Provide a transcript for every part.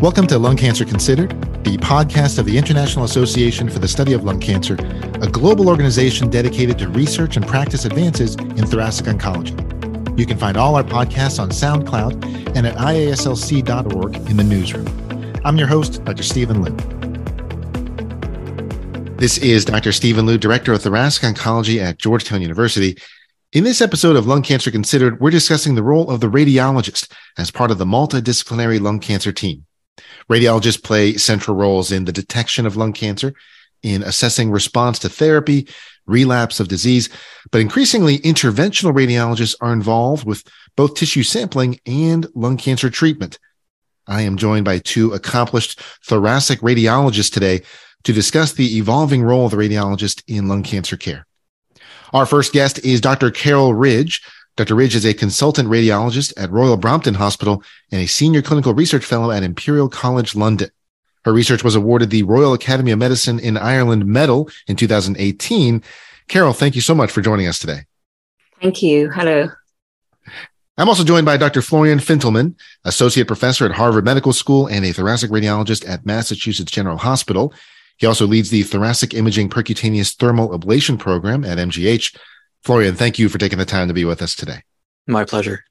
Welcome to Lung Cancer Considered, the podcast of the International Association for the Study of Lung Cancer, a global organization dedicated to research and practice advances in thoracic oncology. You can find all our podcasts on SoundCloud and at iaslc.org in the newsroom. I'm your host, Dr. Stephen Liu. This is Dr. Stephen Liu, Director of Thoracic Oncology at Georgetown University. In this episode of Lung Cancer Considered, we're discussing the role of the radiologist as part of the multidisciplinary lung cancer team. Radiologists play central roles in the detection of lung cancer, in assessing response to therapy, relapse of disease, but increasingly interventional radiologists are involved with both tissue sampling and lung cancer treatment. I am joined by two accomplished thoracic radiologists today to discuss the evolving role of the radiologist in lung cancer care. Our first guest is Dr. Carol Ridge, Dr. Ridge is a consultant radiologist at Royal Brompton Hospital and a senior clinical research fellow at Imperial College London. Her research was awarded the Royal Academy of Medicine in Ireland Medal in 2018. Carol, thank you so much for joining us today. Thank you. Hello. I'm also joined by Dr. Florian Fintelmann, associate professor at Harvard Medical School and a thoracic radiologist at Massachusetts General Hospital. He also leads the thoracic imaging percutaneous thermal ablation program at MGH. Florian, thank you for taking the time to be with us today. My pleasure.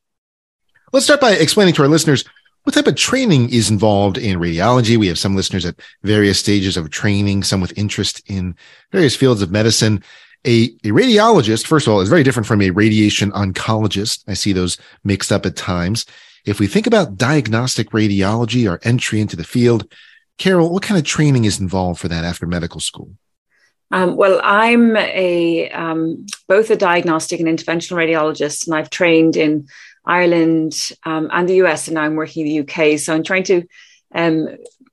Let's start by explaining to our listeners what type of training is involved in radiology. We have some listeners at various stages of training, some with interest in various fields of medicine. A, a radiologist, first of all, is very different from a radiation oncologist. I see those mixed up at times. If we think about diagnostic radiology or entry into the field, Carol, what kind of training is involved for that after medical school? Um, well, I'm a um, both a diagnostic and interventional radiologist, and I've trained in Ireland um, and the US, and now I'm working in the UK. So I'm trying to um,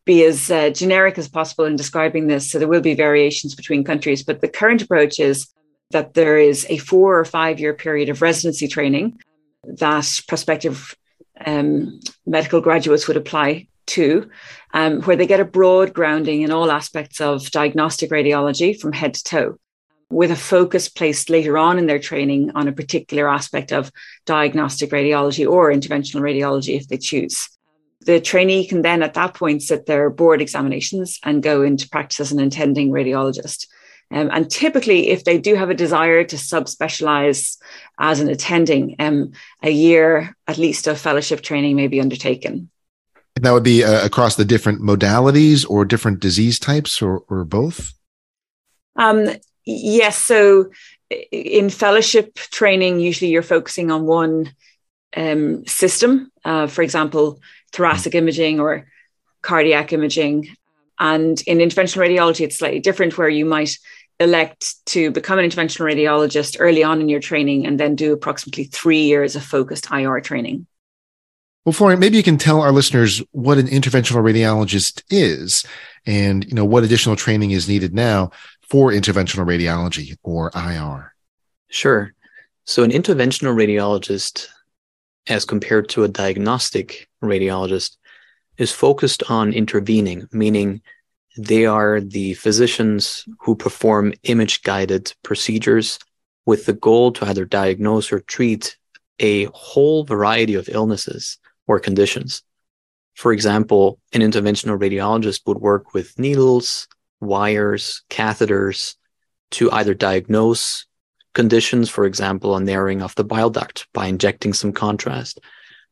be as uh, generic as possible in describing this. So there will be variations between countries, but the current approach is that there is a four or five year period of residency training that prospective um, medical graduates would apply to, um, where they get a broad grounding in all aspects of diagnostic radiology from head to toe, with a focus placed later on in their training on a particular aspect of diagnostic radiology or interventional radiology if they choose. The trainee can then, at that point, sit their board examinations and go into practice as an attending radiologist. Um, and typically, if they do have a desire to subspecialize as an attending, um, a year at least of fellowship training may be undertaken. And that would be uh, across the different modalities or different disease types or, or both? Um, yes. So in fellowship training, usually you're focusing on one um, system, uh, for example, thoracic mm-hmm. imaging or cardiac imaging. And in interventional radiology, it's slightly different, where you might elect to become an interventional radiologist early on in your training and then do approximately three years of focused IR training. Well, Florian, maybe you can tell our listeners what an interventional radiologist is and, you know, what additional training is needed now for interventional radiology or IR. Sure. So an interventional radiologist, as compared to a diagnostic radiologist, is focused on intervening, meaning they are the physicians who perform image guided procedures with the goal to either diagnose or treat a whole variety of illnesses or conditions. For example, an interventional radiologist would work with needles, wires, catheters to either diagnose conditions, for example, a narrowing of the bile duct by injecting some contrast.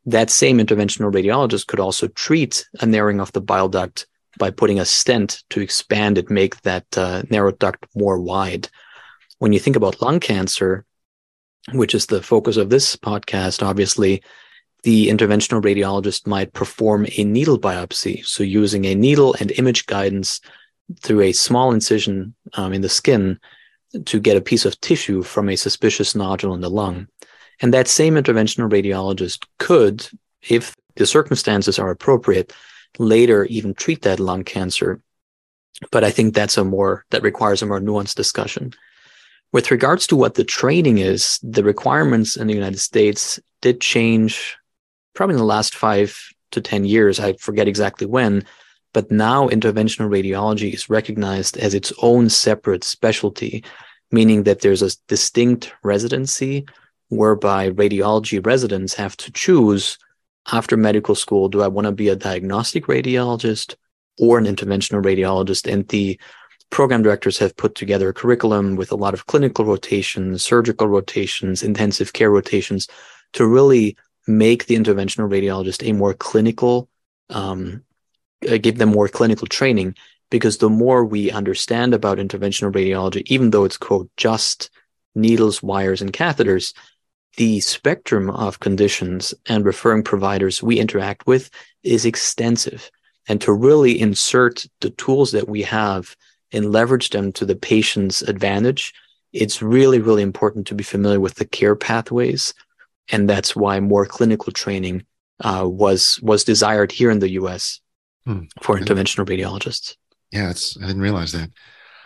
That same interventional radiologist could also treat a narrowing of the bile duct by putting a stent to expand it, make that uh, narrow duct more wide. When you think about lung cancer, which is the focus of this podcast, obviously, the interventional radiologist might perform a needle biopsy. So, using a needle and image guidance through a small incision um, in the skin to get a piece of tissue from a suspicious nodule in the lung. And that same interventional radiologist could, if the circumstances are appropriate, later even treat that lung cancer. But I think that's a more, that requires a more nuanced discussion. With regards to what the training is, the requirements in the United States did change probably in the last five to 10 years. I forget exactly when, but now interventional radiology is recognized as its own separate specialty, meaning that there's a distinct residency whereby radiology residents have to choose after medical school, do I want to be a diagnostic radiologist or an interventional radiologist? And the program directors have put together a curriculum with a lot of clinical rotations, surgical rotations, intensive care rotations to really make the interventional radiologist a more clinical, um, uh, give them more clinical training. Because the more we understand about interventional radiology, even though it's quote just needles, wires, and catheters, the spectrum of conditions and referring providers we interact with is extensive. And to really insert the tools that we have and leverage them to the patient's advantage, it's really, really important to be familiar with the care pathways. And that's why more clinical training uh, was was desired here in the U.S. Hmm. for interventional radiologists. Yeah, it's I didn't realize that.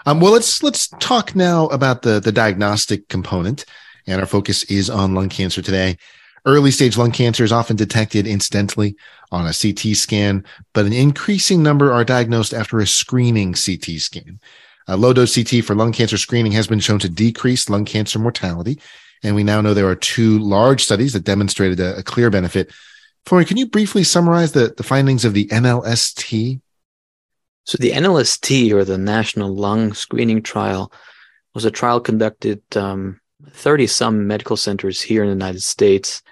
Um, well, let's let's talk now about the the diagnostic component and our focus is on lung cancer today. Early stage lung cancer is often detected incidentally on a CT scan, but an increasing number are diagnosed after a screening CT scan. A low dose CT for lung cancer screening has been shown to decrease lung cancer mortality. And we now know there are two large studies that demonstrated a, a clear benefit. Florian, can you briefly summarize the, the findings of the NLST? So, the NLST, or the National Lung Screening Trial, was a trial conducted um, 30 some medical centers here in the United States.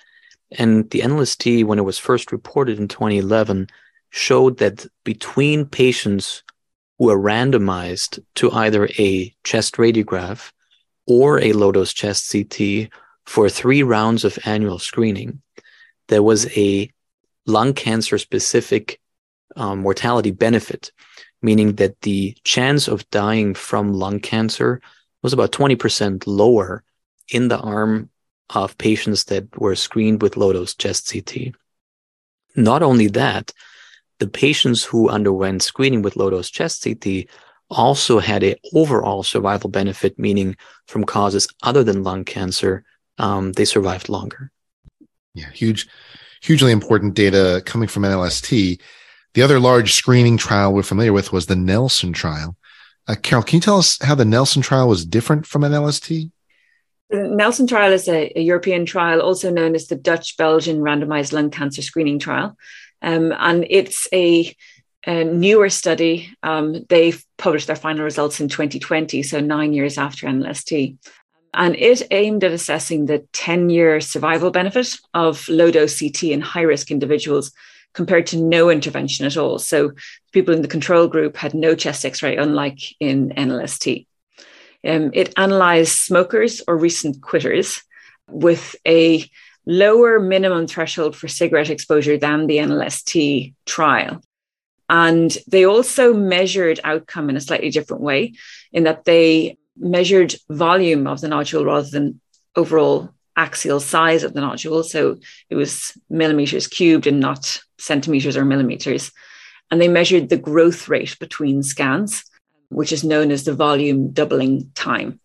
And the NLST, when it was first reported in 2011, showed that between patients who were randomized to either a chest radiograph or a low dose chest CT for three rounds of annual screening, there was a lung cancer specific um, mortality benefit, meaning that the chance of dying from lung cancer was about 20% lower in the arm of patients that were screened with low dose chest CT. Not only that, the patients who underwent screening with low dose chest CT also had a overall survival benefit, meaning from causes other than lung cancer, um, they survived longer. Yeah, huge, hugely important data coming from NLST. The other large screening trial we're familiar with was the Nelson trial. Uh, Carol, can you tell us how the Nelson trial was different from NLST? The Nelson trial is a, a, European trial, also known as the Dutch Belgian randomized lung cancer screening trial. Um, and it's a, a newer study. Um, they published their final results in 2020, so nine years after NLST. And it aimed at assessing the 10 year survival benefit of low dose CT in high risk individuals compared to no intervention at all. So people in the control group had no chest x ray, unlike in NLST. Um, it analyzed smokers or recent quitters with a lower minimum threshold for cigarette exposure than the NLST trial. And they also measured outcome in a slightly different way, in that they measured volume of the nodule rather than overall axial size of the nodule. So it was millimeters cubed and not centimeters or millimeters. And they measured the growth rate between scans which is known as the volume doubling time.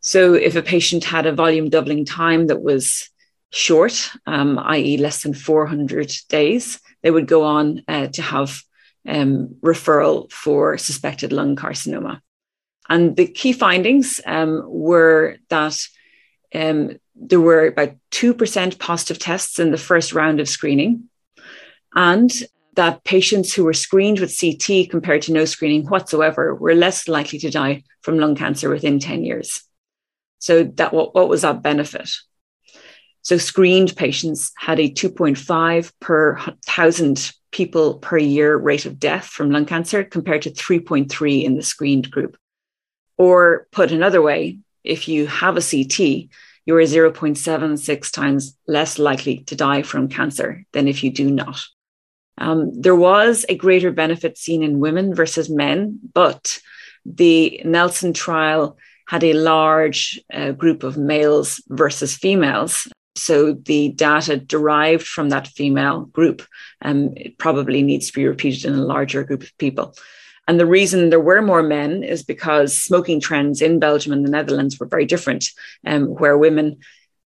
So, if a patient had a volume doubling time that was short, um, i.e., less than 400 days, they would go on uh, to have um, referral for suspected lung carcinoma. And the key findings um, were that um, there were about 2% positive tests in the first round of screening, and that patients who were screened with CT compared to no screening whatsoever were less likely to die from lung cancer within 10 years. So that what, what was that benefit? So screened patients had a 2.5 per thousand people per year rate of death from lung cancer compared to 3.3 in the screened group. Or put another way, if you have a CT, you're 0.76 times less likely to die from cancer than if you do not. Um, there was a greater benefit seen in women versus men, but the Nelson trial had a large uh, group of males versus females. So the data derived from that female group um, probably needs to be repeated in a larger group of people. And the reason there were more men is because smoking trends in Belgium and the Netherlands were very different, um, where women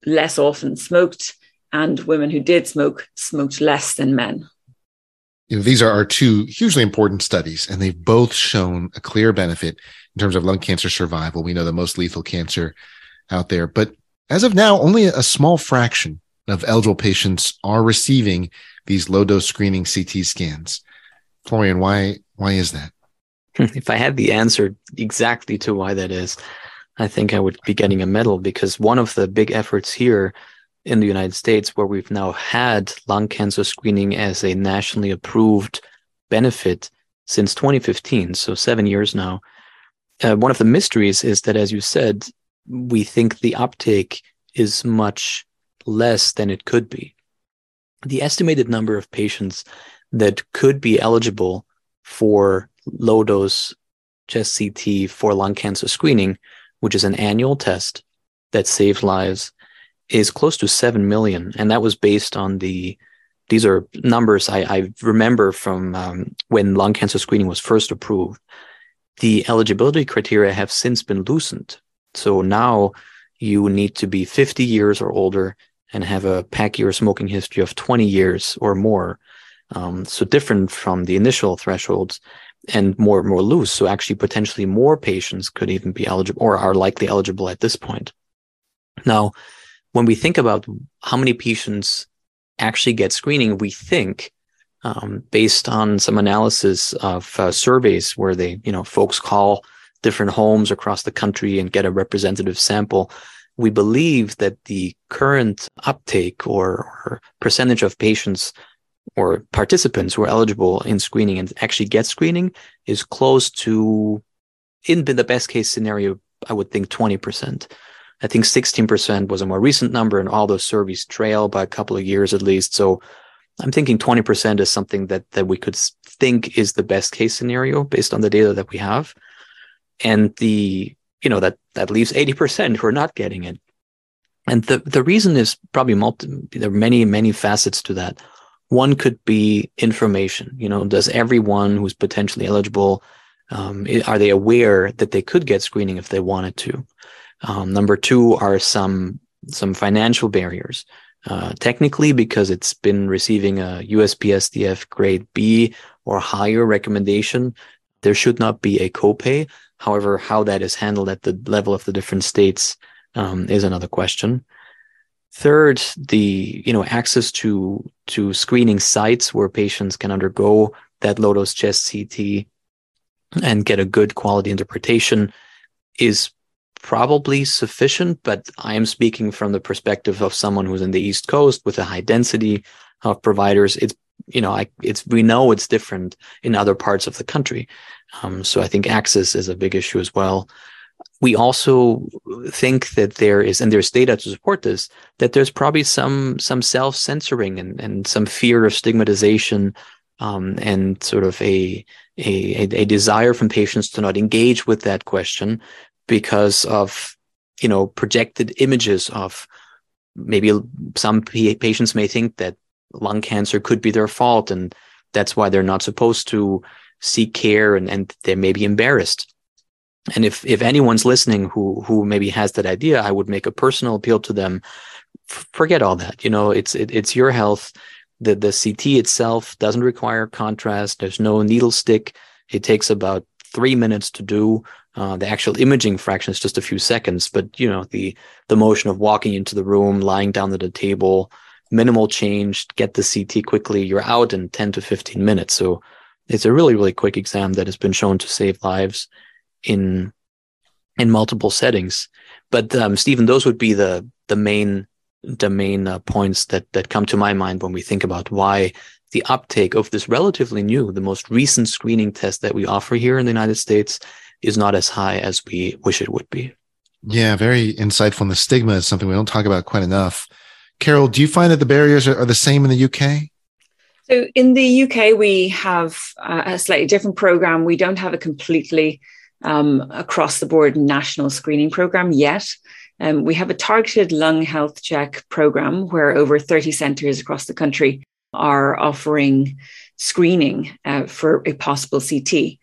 less often smoked and women who did smoke smoked less than men you know, these are our two hugely important studies, and they've both shown a clear benefit in terms of lung cancer survival. We know the most lethal cancer out there, but as of now, only a small fraction of eligible patients are receiving these low dose screening CT scans. Florian, why why is that? If I had the answer exactly to why that is, I think I would be getting a medal because one of the big efforts here in the United States, where we've now had lung cancer screening as a nationally approved benefit since 2015, so seven years now. Uh, one of the mysteries is that, as you said, we think the uptake is much less than it could be. The estimated number of patients that could be eligible for low dose chest CT for lung cancer screening, which is an annual test that saves lives, is close to 7 million. And that was based on the, these are numbers I, I remember from um, when lung cancer screening was first approved. The eligibility criteria have since been loosened. So now you need to be 50 years or older and have a pack year smoking history of 20 years or more. Um, so different from the initial thresholds and more more loose. So actually, potentially more patients could even be eligible or are likely eligible at this point. Now, when we think about how many patients actually get screening, we think um, based on some analysis of uh, surveys where they, you know, folks call different homes across the country and get a representative sample. We believe that the current uptake or, or percentage of patients or participants who are eligible in screening and actually get screening is close to, in the best case scenario, I would think 20%. I think 16% was a more recent number, and all those surveys trail by a couple of years at least. So I'm thinking 20% is something that, that we could think is the best case scenario based on the data that we have. And the, you know, that, that leaves 80% who are not getting it. And the, the reason is probably multi, there are many, many facets to that. One could be information. You know, does everyone who's potentially eligible, um, are they aware that they could get screening if they wanted to? Um, number two are some some financial barriers. Uh, technically, because it's been receiving a USPSTF grade B or higher recommendation, there should not be a copay. However, how that is handled at the level of the different states um, is another question. Third, the you know access to to screening sites where patients can undergo that low dose chest CT and get a good quality interpretation is probably sufficient, but I am speaking from the perspective of someone who's in the East Coast with a high density of providers. It's you know, I, it's we know it's different in other parts of the country, um, so I think access is a big issue as well. We also think that there is, and there's data to support this, that there's probably some some self censoring and, and some fear of stigmatization, um, and sort of a, a a desire from patients to not engage with that question because of you know projected images of maybe some patients may think that lung cancer could be their fault and that's why they're not supposed to seek care and, and they may be embarrassed. And if if anyone's listening who who maybe has that idea i would make a personal appeal to them. Forget all that you know it's it, it's your health. The the ct itself doesn't require contrast. There's no needle stick. It takes about three minutes to do. Uh, the actual imaging fraction is just a few seconds but you know the the motion of walking into the room lying down at a table minimal change get the ct quickly you're out in 10 to 15 minutes so it's a really really quick exam that has been shown to save lives in in multiple settings. But um, Stephen, those would be the the main the main uh, points that that come to my mind when we think about why the uptake of this relatively new, the most recent screening test that we offer here in the United States is not as high as we wish it would be. Yeah, very insightful. And the stigma is something we don't talk about quite enough. Carol, do you find that the barriers are, are the same in the UK? So in the UK, we have uh, a slightly different program. We don't have a completely um, across the board national screening program yet. Um, we have a targeted lung health check program where over 30 centres across the country are offering screening uh, for a possible CT.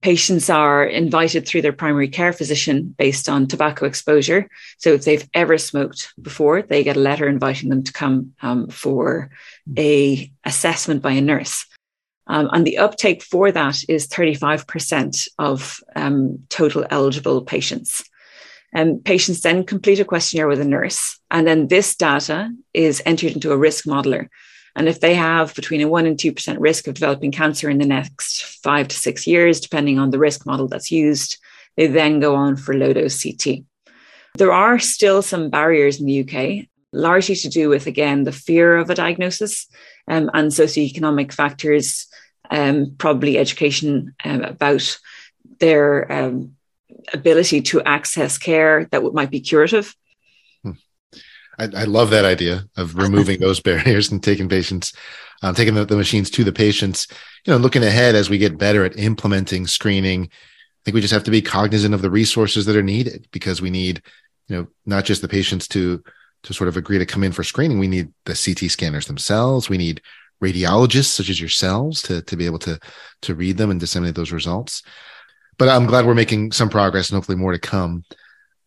Patients are invited through their primary care physician based on tobacco exposure. So if they've ever smoked before, they get a letter inviting them to come um, for a assessment by a nurse. Um, and the uptake for that is 35% of um, total eligible patients. And patients then complete a questionnaire with a nurse, and then this data is entered into a risk modeler. And if they have between a 1% and 2% risk of developing cancer in the next five to six years, depending on the risk model that's used, they then go on for low dose CT. There are still some barriers in the UK, largely to do with, again, the fear of a diagnosis um, and socioeconomic factors, um, probably education um, about their um, ability to access care that might be curative. I, I, love that idea of removing those barriers and taking patients, um, taking the, the, machines to the patients. You know, looking ahead as we get better at implementing screening, I think we just have to be cognizant of the resources that are needed because we need, you know, not just the patients to to sort of agree to come in for screening. We need the CT scanners themselves. We need radiologists such as yourselves to to be able to to read them and disseminate those results but I'm glad we're making some progress and hopefully more to come.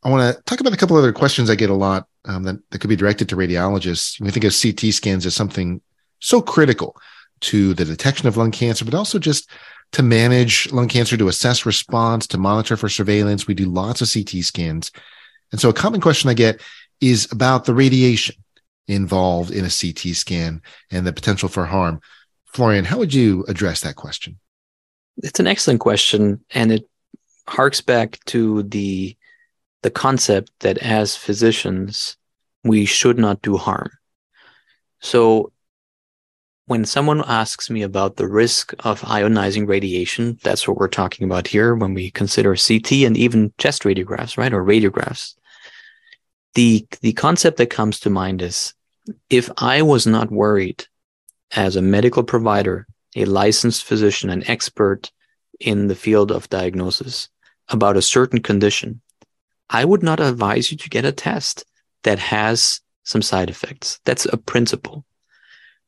I want to talk about a couple other questions I get a lot um, that, that could be directed to radiologists. We think of CT scans as something so critical to the detection of lung cancer, but also just to manage lung cancer, to assess response, to monitor for surveillance. We do lots of CT scans. And so a common question I get is about the radiation involved in a CT scan and the potential for harm. Florian, how would you address that question? It's an excellent question, and it harks back to the the concept that as physicians we should not do harm. So when someone asks me about the risk of ionizing radiation, that's what we're talking about here when we consider CT and even chest radiographs, right? Or radiographs. The the concept that comes to mind is if I was not worried as a medical provider a licensed physician, an expert in the field of diagnosis about a certain condition, I would not advise you to get a test that has some side effects. That's a principle.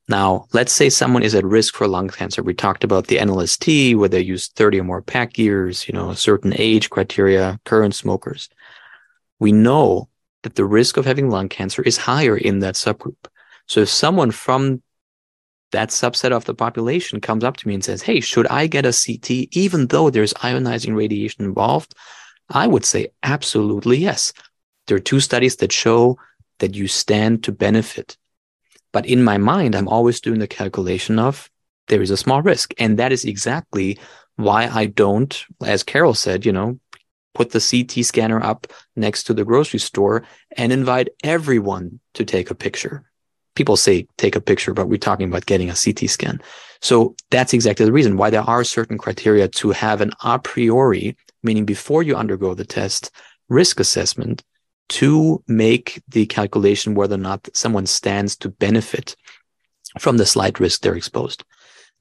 Now, let's say someone is at risk for lung cancer. We talked about the NLST, where they use 30 or more pack years, you know, a certain age criteria, current smokers. We know that the risk of having lung cancer is higher in that subgroup. So if someone from that subset of the population comes up to me and says, Hey, should I get a CT even though there's ionizing radiation involved? I would say absolutely yes. There are two studies that show that you stand to benefit. But in my mind, I'm always doing the calculation of there is a small risk. And that is exactly why I don't, as Carol said, you know, put the CT scanner up next to the grocery store and invite everyone to take a picture people say take a picture, but we're talking about getting a CT scan. So that's exactly the reason why there are certain criteria to have an a priori, meaning before you undergo the test, risk assessment to make the calculation whether or not someone stands to benefit from the slight risk they're exposed.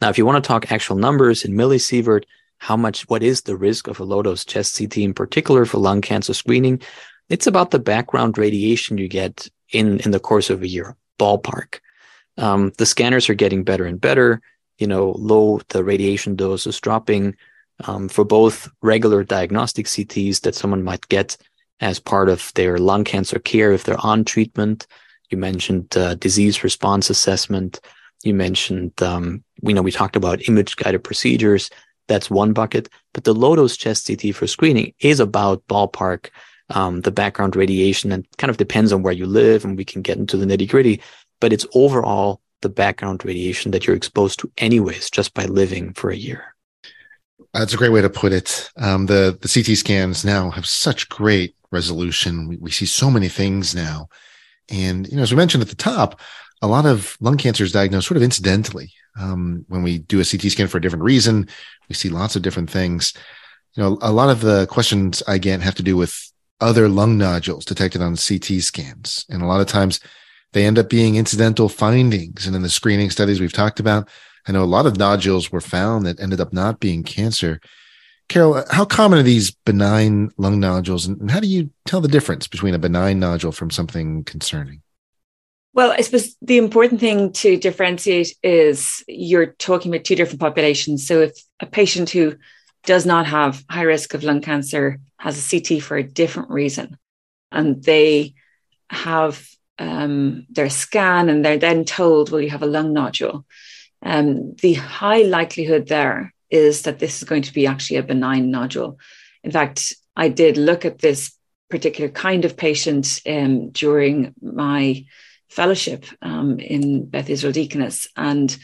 Now, if you want to talk actual numbers in millisievert, how much, what is the risk of a low dose chest CT in particular for lung cancer screening? It's about the background radiation you get in, in the course of a year ballpark. Um, the scanners are getting better and better. You know, low the radiation dose is dropping um, for both regular diagnostic CTs that someone might get as part of their lung cancer care if they're on treatment. You mentioned uh, disease response assessment. You mentioned, um, we know we talked about image guided procedures. That's one bucket. But the low dose chest CT for screening is about ballpark um, the background radiation and kind of depends on where you live and we can get into the nitty gritty but it's overall the background radiation that you're exposed to anyways just by living for a year that's a great way to put it. Um, the the ct scans now have such great resolution. We, we see so many things now. And you know as we mentioned at the top a lot of lung cancer is diagnosed sort of incidentally. Um, when we do a ct scan for a different reason we see lots of different things. You know a lot of the questions i get have to do with other lung nodules detected on CT scans. And a lot of times they end up being incidental findings. And in the screening studies we've talked about, I know a lot of nodules were found that ended up not being cancer. Carol, how common are these benign lung nodules? And how do you tell the difference between a benign nodule from something concerning? Well, I suppose the important thing to differentiate is you're talking about two different populations. So if a patient who does not have high risk of lung cancer has a CT for a different reason. And they have um, their scan and they're then told, well, you have a lung nodule. Um, the high likelihood there is that this is going to be actually a benign nodule. In fact, I did look at this particular kind of patient um, during my fellowship um, in Beth Israel Deaconess. And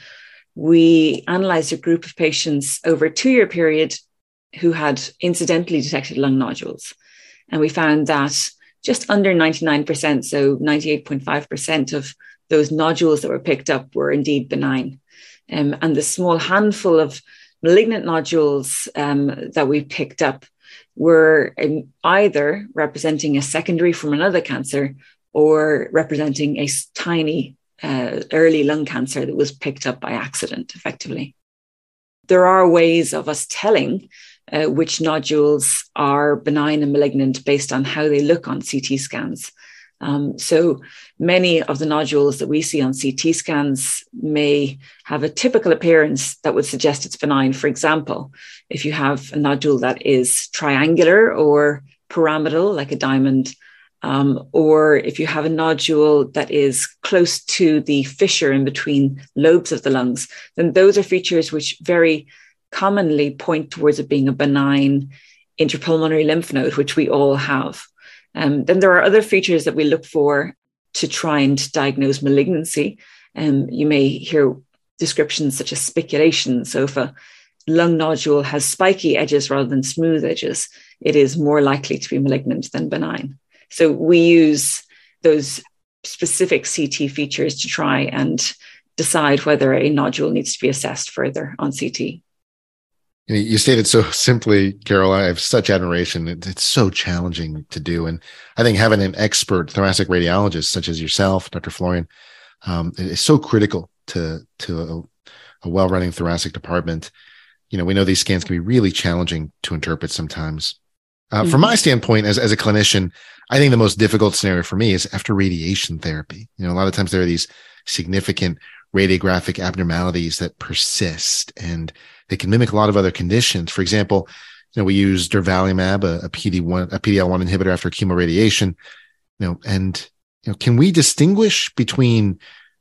we analyzed a group of patients over a two year period who had incidentally detected lung nodules. And we found that just under 99%, so 98.5% of those nodules that were picked up were indeed benign. Um, and the small handful of malignant nodules um, that we picked up were either representing a secondary from another cancer or representing a tiny uh, early lung cancer that was picked up by accident, effectively. There are ways of us telling uh, which nodules are benign and malignant based on how they look on CT scans. Um, so many of the nodules that we see on CT scans may have a typical appearance that would suggest it's benign. For example, if you have a nodule that is triangular or pyramidal, like a diamond, um, or if you have a nodule that is close to the fissure in between lobes of the lungs, then those are features which very commonly point towards it being a benign intrapulmonary lymph node, which we all have. Um, then there are other features that we look for to try and diagnose malignancy. Um, you may hear descriptions such as spiculation. So if a lung nodule has spiky edges rather than smooth edges, it is more likely to be malignant than benign. So we use those specific CT features to try and decide whether a nodule needs to be assessed further on CT. You stated so simply, Carol. I have such admiration. It's so challenging to do. And I think having an expert thoracic radiologist such as yourself, Dr. Florian, um, is so critical to, to a, a well running thoracic department. You know, we know these scans can be really challenging to interpret sometimes. Uh, mm-hmm. From my standpoint, as, as a clinician, I think the most difficult scenario for me is after radiation therapy. You know, a lot of times there are these significant radiographic abnormalities that persist and they can mimic a lot of other conditions. For example, you know, we use durvalumab, a, a PD1, a PDL1 inhibitor after chemoradiation, you know, and, you know, can we distinguish between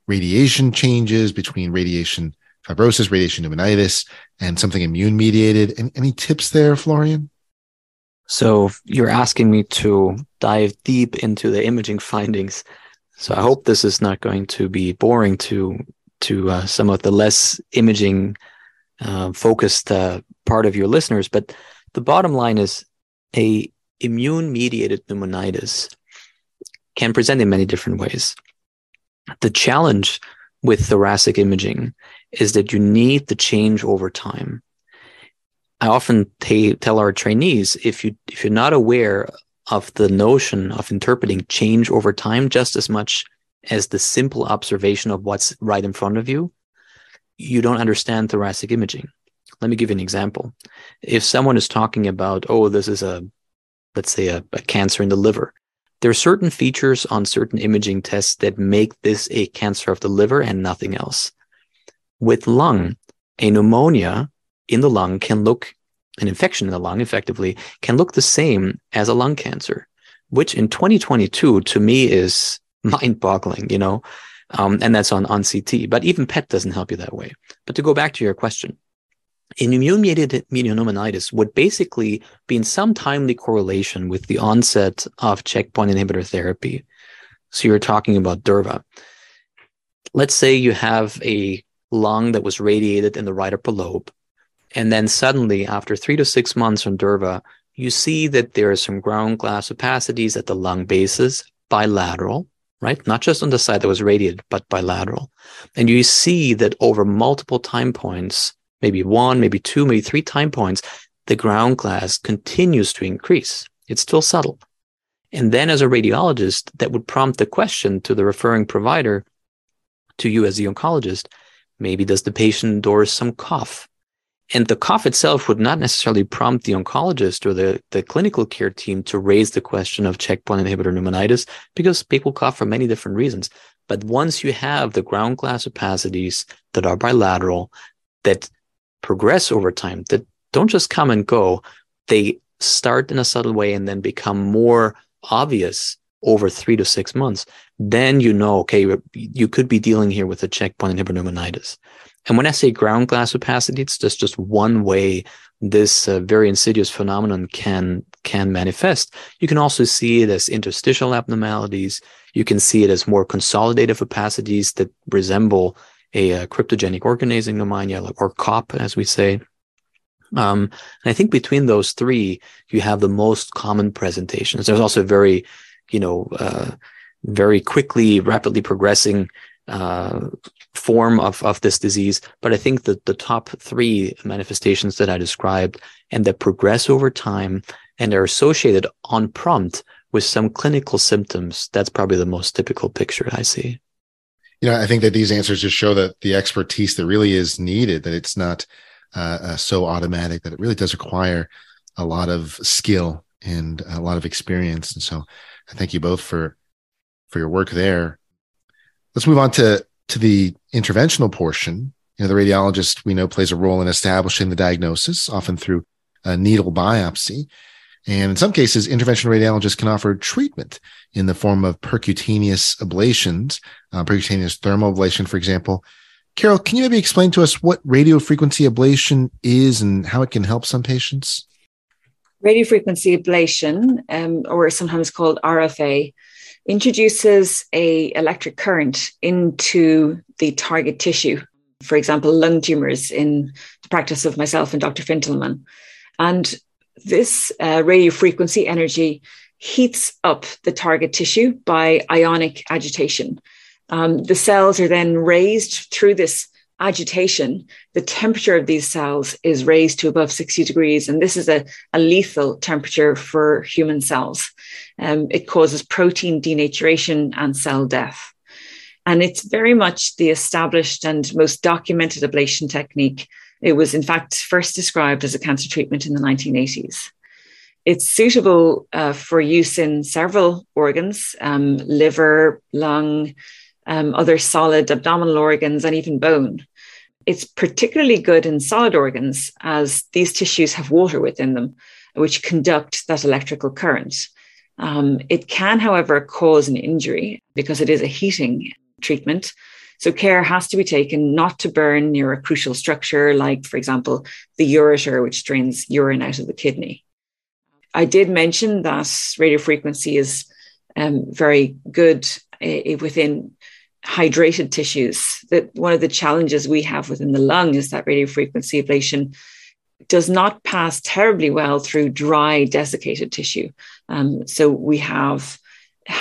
radiation changes, between radiation fibrosis, radiation pneumonitis, and something immune mediated? Any, any tips there, Florian? So you're asking me to dive deep into the imaging findings. So I hope this is not going to be boring to to uh, some of the less imaging uh, focused uh, part of your listeners, but the bottom line is a immune mediated pneumonitis can present in many different ways. The challenge with thoracic imaging is that you need to change over time. I often t- tell our trainees if you if you're not aware of the notion of interpreting change over time just as much as the simple observation of what's right in front of you, you don't understand thoracic imaging. Let me give you an example. If someone is talking about, oh, this is a, let's say, a, a cancer in the liver, there are certain features on certain imaging tests that make this a cancer of the liver and nothing else. With lung, a pneumonia in the lung can look, an infection in the lung effectively, can look the same as a lung cancer, which in 2022 to me is mind boggling, you know? Um, and that's on, on CT. But even PET doesn't help you that way. But to go back to your question, in immune-mediated would basically be in some timely correlation with the onset of checkpoint inhibitor therapy. So you're talking about Durva. Let's say you have a lung that was radiated in the right upper lobe, and then suddenly, after three to six months on Durva, you see that there are some ground glass opacities at the lung bases, bilateral, right? Not just on the side that was radiated, but bilateral. And you see that over multiple time points, maybe one, maybe two, maybe three time points, the ground glass continues to increase. It's still subtle. And then as a radiologist, that would prompt the question to the referring provider, to you as the oncologist, maybe does the patient endorse some cough? And the cough itself would not necessarily prompt the oncologist or the, the clinical care team to raise the question of checkpoint inhibitor pneumonitis because people cough for many different reasons. But once you have the ground glass opacities that are bilateral, that progress over time, that don't just come and go, they start in a subtle way and then become more obvious over three to six months, then you know, okay, you could be dealing here with a checkpoint inhibitor pneumonitis. And when I say ground glass opacity, it's just, just one way this uh, very insidious phenomenon can can manifest. You can also see it as interstitial abnormalities. You can see it as more consolidative opacities that resemble a, a cryptogenic organizing pneumonia, or COP, as we say. Um, and I think between those three, you have the most common presentations. There's also very, you know, uh, very quickly, rapidly progressing uh, form of, of this disease. But I think that the top three manifestations that I described and that progress over time and are associated on prompt with some clinical symptoms, that's probably the most typical picture I see. You know, I think that these answers just show that the expertise that really is needed, that it's not uh, uh, so automatic, that it really does require a lot of skill and a lot of experience. And so I thank you both for for your work there. Let's move on to to the interventional portion. You know, the radiologist we know plays a role in establishing the diagnosis, often through a needle biopsy. And in some cases, interventional radiologists can offer treatment in the form of percutaneous ablations, uh, percutaneous thermal ablation, for example. Carol, can you maybe explain to us what radiofrequency ablation is and how it can help some patients? Radiofrequency ablation, um, or sometimes called RFA, introduces a electric current into the target tissue. For example, lung tumors in the practice of myself and Dr. Fintelmann. And this uh, radio frequency energy heats up the target tissue by ionic agitation. Um, the cells are then raised through this agitation, the temperature of these cells is raised to above 60 degrees. And this is a, a lethal temperature for human cells. Um, it causes protein denaturation and cell death. And it's very much the established and most documented ablation technique. It was, in fact, first described as a cancer treatment in the 1980s. It's suitable uh, for use in several organs um, liver, lung, um, other solid abdominal organs, and even bone. It's particularly good in solid organs as these tissues have water within them, which conduct that electrical current. Um, it can, however, cause an injury because it is a heating treatment. So, care has to be taken not to burn near a crucial structure, like, for example, the ureter, which drains urine out of the kidney. I did mention that radiofrequency is um, very good uh, within hydrated tissues. That one of the challenges we have within the lung is that radiofrequency ablation does not pass terribly well through dry, desiccated tissue. Um, so we have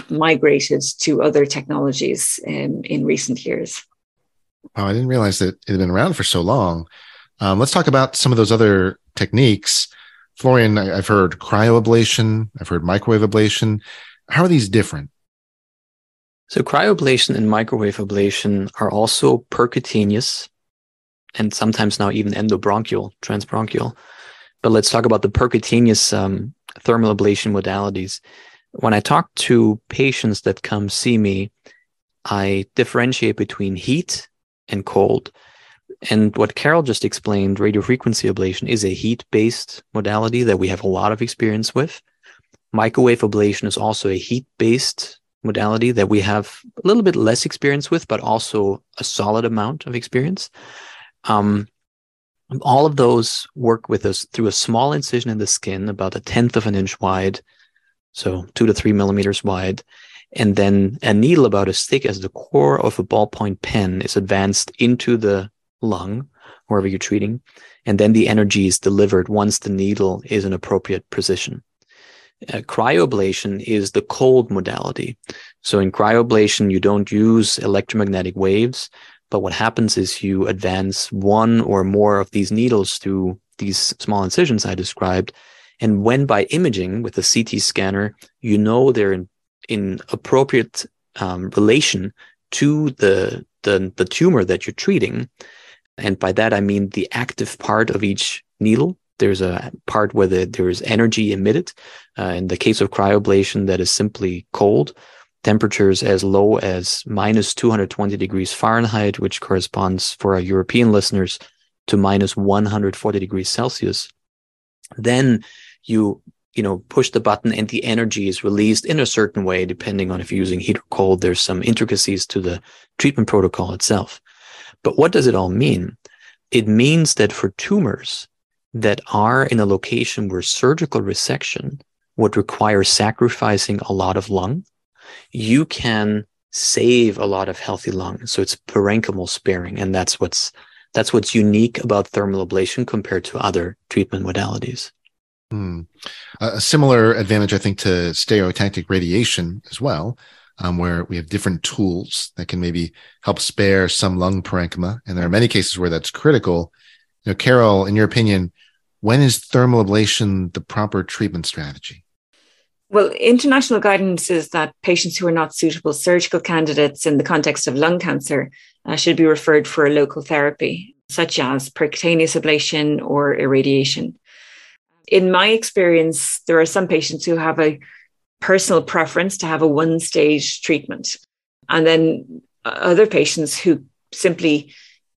migrated to other technologies in, recent years. Wow, I didn't realize that it had been around for so long. Um, let's talk about some of those other techniques. Florian, I've heard cryoablation, I've heard microwave ablation. How are these different? So cryoablation and microwave ablation are also percutaneous and sometimes now even endobronchial, transbronchial. But let's talk about the percutaneous um, thermal ablation modalities. When I talk to patients that come see me, I differentiate between heat and cold. And what Carol just explained, radiofrequency ablation is a heat based modality that we have a lot of experience with. Microwave ablation is also a heat based modality that we have a little bit less experience with, but also a solid amount of experience. Um, all of those work with us through a small incision in the skin, about a tenth of an inch wide, so two to three millimeters wide. And then a needle about as thick as the core of a ballpoint pen is advanced into the lung, wherever you're treating. And then the energy is delivered once the needle is in appropriate position. Uh, cryoablation is the cold modality. So in cryoablation, you don't use electromagnetic waves, but what happens is you advance one or more of these needles through these small incisions I described. And when by imaging with a CT scanner, you know they're in, in appropriate um, relation to the, the, the tumor that you're treating. And by that, I mean the active part of each needle there's a part where the, there is energy emitted. Uh, in the case of cryoablation, that is simply cold. Temperatures as low as minus 220 degrees Fahrenheit, which corresponds for our European listeners to minus 140 degrees Celsius. Then you you know push the button and the energy is released in a certain way depending on if you're using heat or cold there's some intricacies to the treatment protocol itself but what does it all mean it means that for tumors that are in a location where surgical resection would require sacrificing a lot of lung, you can save a lot of healthy lung. So it's parenchymal sparing. And that's what's that's what's unique about thermal ablation compared to other treatment modalities. Hmm. A similar advantage, I think, to stereotactic radiation as well, um, where we have different tools that can maybe help spare some lung parenchyma. And there are many cases where that's critical. You know, Carol, in your opinion, when is thermal ablation the proper treatment strategy? Well, international guidance is that patients who are not suitable surgical candidates in the context of lung cancer uh, should be referred for a local therapy, such as percutaneous ablation or irradiation. In my experience, there are some patients who have a personal preference to have a one stage treatment, and then other patients who simply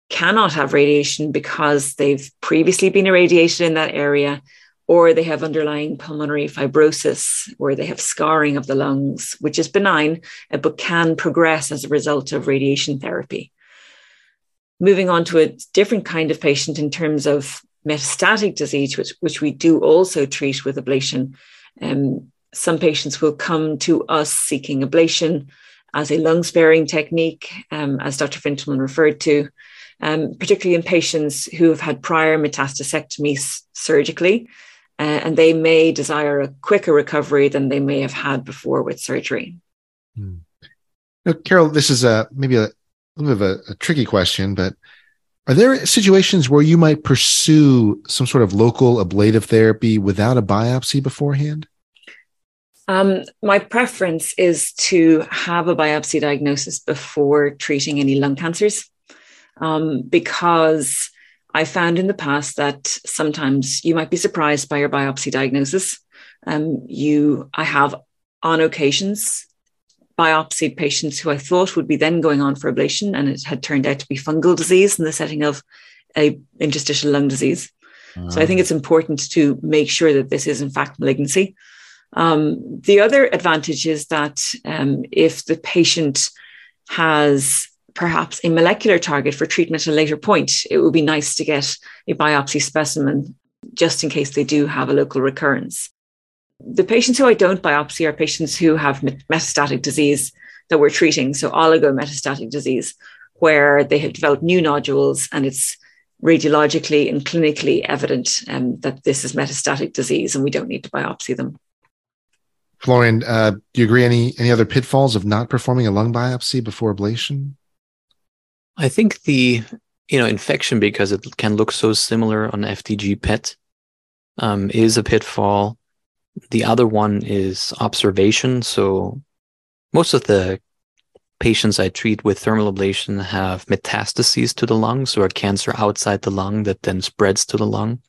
cannot have radiation because they've previously been irradiated in that area or they have underlying pulmonary fibrosis, where they have scarring of the lungs, which is benign, uh, but can progress as a result of radiation therapy. Moving on to a different kind of patient in terms of metastatic disease, which, which we do also treat with ablation. Um, some patients will come to us seeking ablation as a lung sparing technique, um, as Dr. Fintelmann referred to, um, particularly in patients who have had prior metastasectomy surgically uh, and they may desire a quicker recovery than they may have had before with surgery. Hmm. Now, Carol, this is a maybe a, a little bit of a, a tricky question, but are there situations where you might pursue some sort of local ablative therapy without a biopsy beforehand? Um, my preference is to have a biopsy diagnosis before treating any lung cancers um, because I found in the past that sometimes you might be surprised by your biopsy diagnosis. Um, you, I have on occasions biopsied patients who I thought would be then going on for ablation, and it had turned out to be fungal disease in the setting of a interstitial lung disease. Uh-huh. So I think ah. it's important to make sure that this is in fact malignancy. Um, the other advantage is that um, if the patient has perhaps a molecular target for treatment at a later point, it would be nice to get a biopsy specimen just in case they do have a local recurrence. The patients who I don't biopsy are patients who have metastatic disease that we're treating, so oligometastatic disease, where they have developed new nodules and it's radiologically and clinically evident um, that this is metastatic disease and we don't need to biopsy them. Florian, uh, do you agree any any other pitfalls of not performing a lung biopsy before ablation? I think the you know infection because it can look so similar on FDG PET um, is a pitfall. The other one is observation. So most of the patients I treat with thermal ablation have metastases to the lungs or a cancer outside the lung that then spreads to the lung.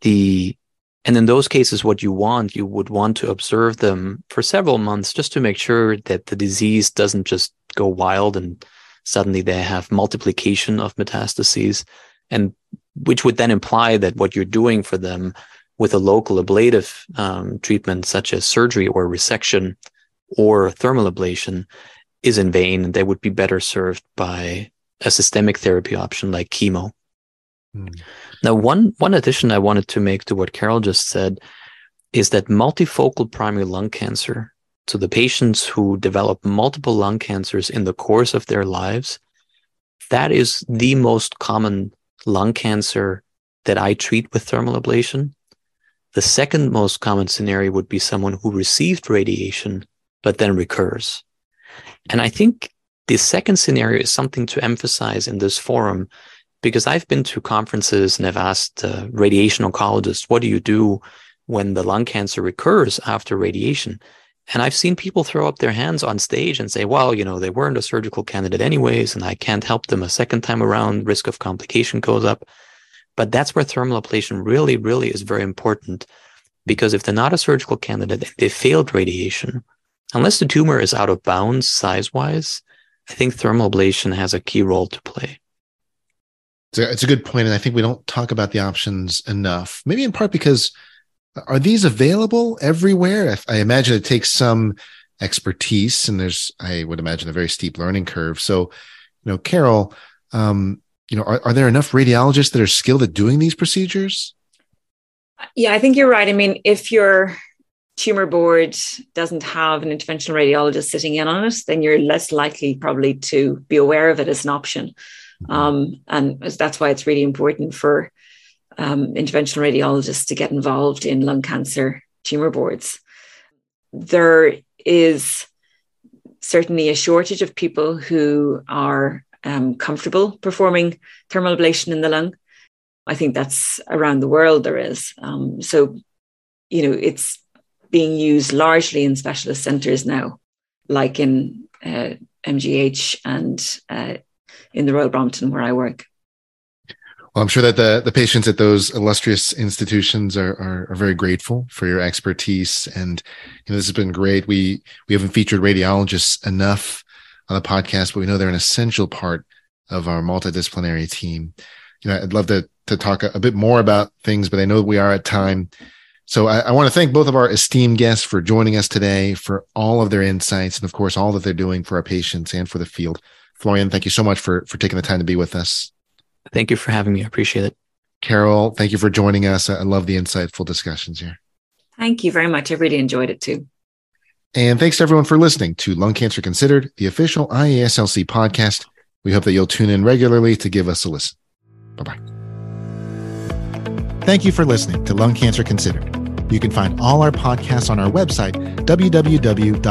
The and in those cases, what you want, you would want to observe them for several months just to make sure that the disease doesn't just go wild and suddenly they have multiplication of metastases and which would then imply that what you're doing for them with a local ablative um, treatment such as surgery or resection or thermal ablation is in vain and they would be better served by a systemic therapy option like chemo hmm. now one one addition i wanted to make to what carol just said is that multifocal primary lung cancer so the patients who develop multiple lung cancers in the course of their lives, that is the most common lung cancer that I treat with thermal ablation. The second most common scenario would be someone who received radiation, but then recurs. And I think the second scenario is something to emphasize in this forum because I've been to conferences and I've asked uh, radiation oncologists, what do you do when the lung cancer recurs after radiation? And I've seen people throw up their hands on stage and say, well, you know, they weren't a surgical candidate anyways, and I can't help them a second time around. Risk of complication goes up. But that's where thermal ablation really, really is very important. Because if they're not a surgical candidate, they failed radiation, unless the tumor is out of bounds size wise, I think thermal ablation has a key role to play. It's a, it's a good point, and I think we don't talk about the options enough. Maybe in part because are these available everywhere? I imagine it takes some expertise, and there's, I would imagine, a very steep learning curve. So, you know, Carol, um, you know, are, are there enough radiologists that are skilled at doing these procedures? Yeah, I think you're right. I mean, if your tumor board doesn't have an interventional radiologist sitting in on it, then you're less likely probably to be aware of it as an option. Mm-hmm. Um, and that's why it's really important for um, interventional radiologists to get involved in lung cancer tumor boards. There is certainly a shortage of people who are um, comfortable performing thermal ablation in the lung. I think that's around the world there is. Um, so, you know, it's being used largely in specialist centres now, like in uh, MGH and uh, in the Royal Brompton where I work. Well, I'm sure that the, the patients at those illustrious institutions are, are, are, very grateful for your expertise. And, you know, this has been great. We, we haven't featured radiologists enough on the podcast, but we know they're an essential part of our multidisciplinary team. You know, I'd love to, to talk a, a bit more about things, but I know we are at time. So I, I want to thank both of our esteemed guests for joining us today, for all of their insights, and of course, all that they're doing for our patients and for the field. Florian, thank you so much for, for taking the time to be with us. Thank you for having me. I appreciate it. Carol, thank you for joining us. I love the insightful discussions here. Thank you very much. I really enjoyed it too. And thanks to everyone for listening to Lung Cancer Considered, the official IASLC podcast. We hope that you'll tune in regularly to give us a listen. Bye bye. Thank you for listening to Lung Cancer Considered. You can find all our podcasts on our website, www.iaslc.org,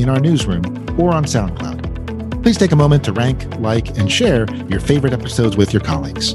in our newsroom, or on SoundCloud. Please take a moment to rank, like, and share your favorite episodes with your colleagues.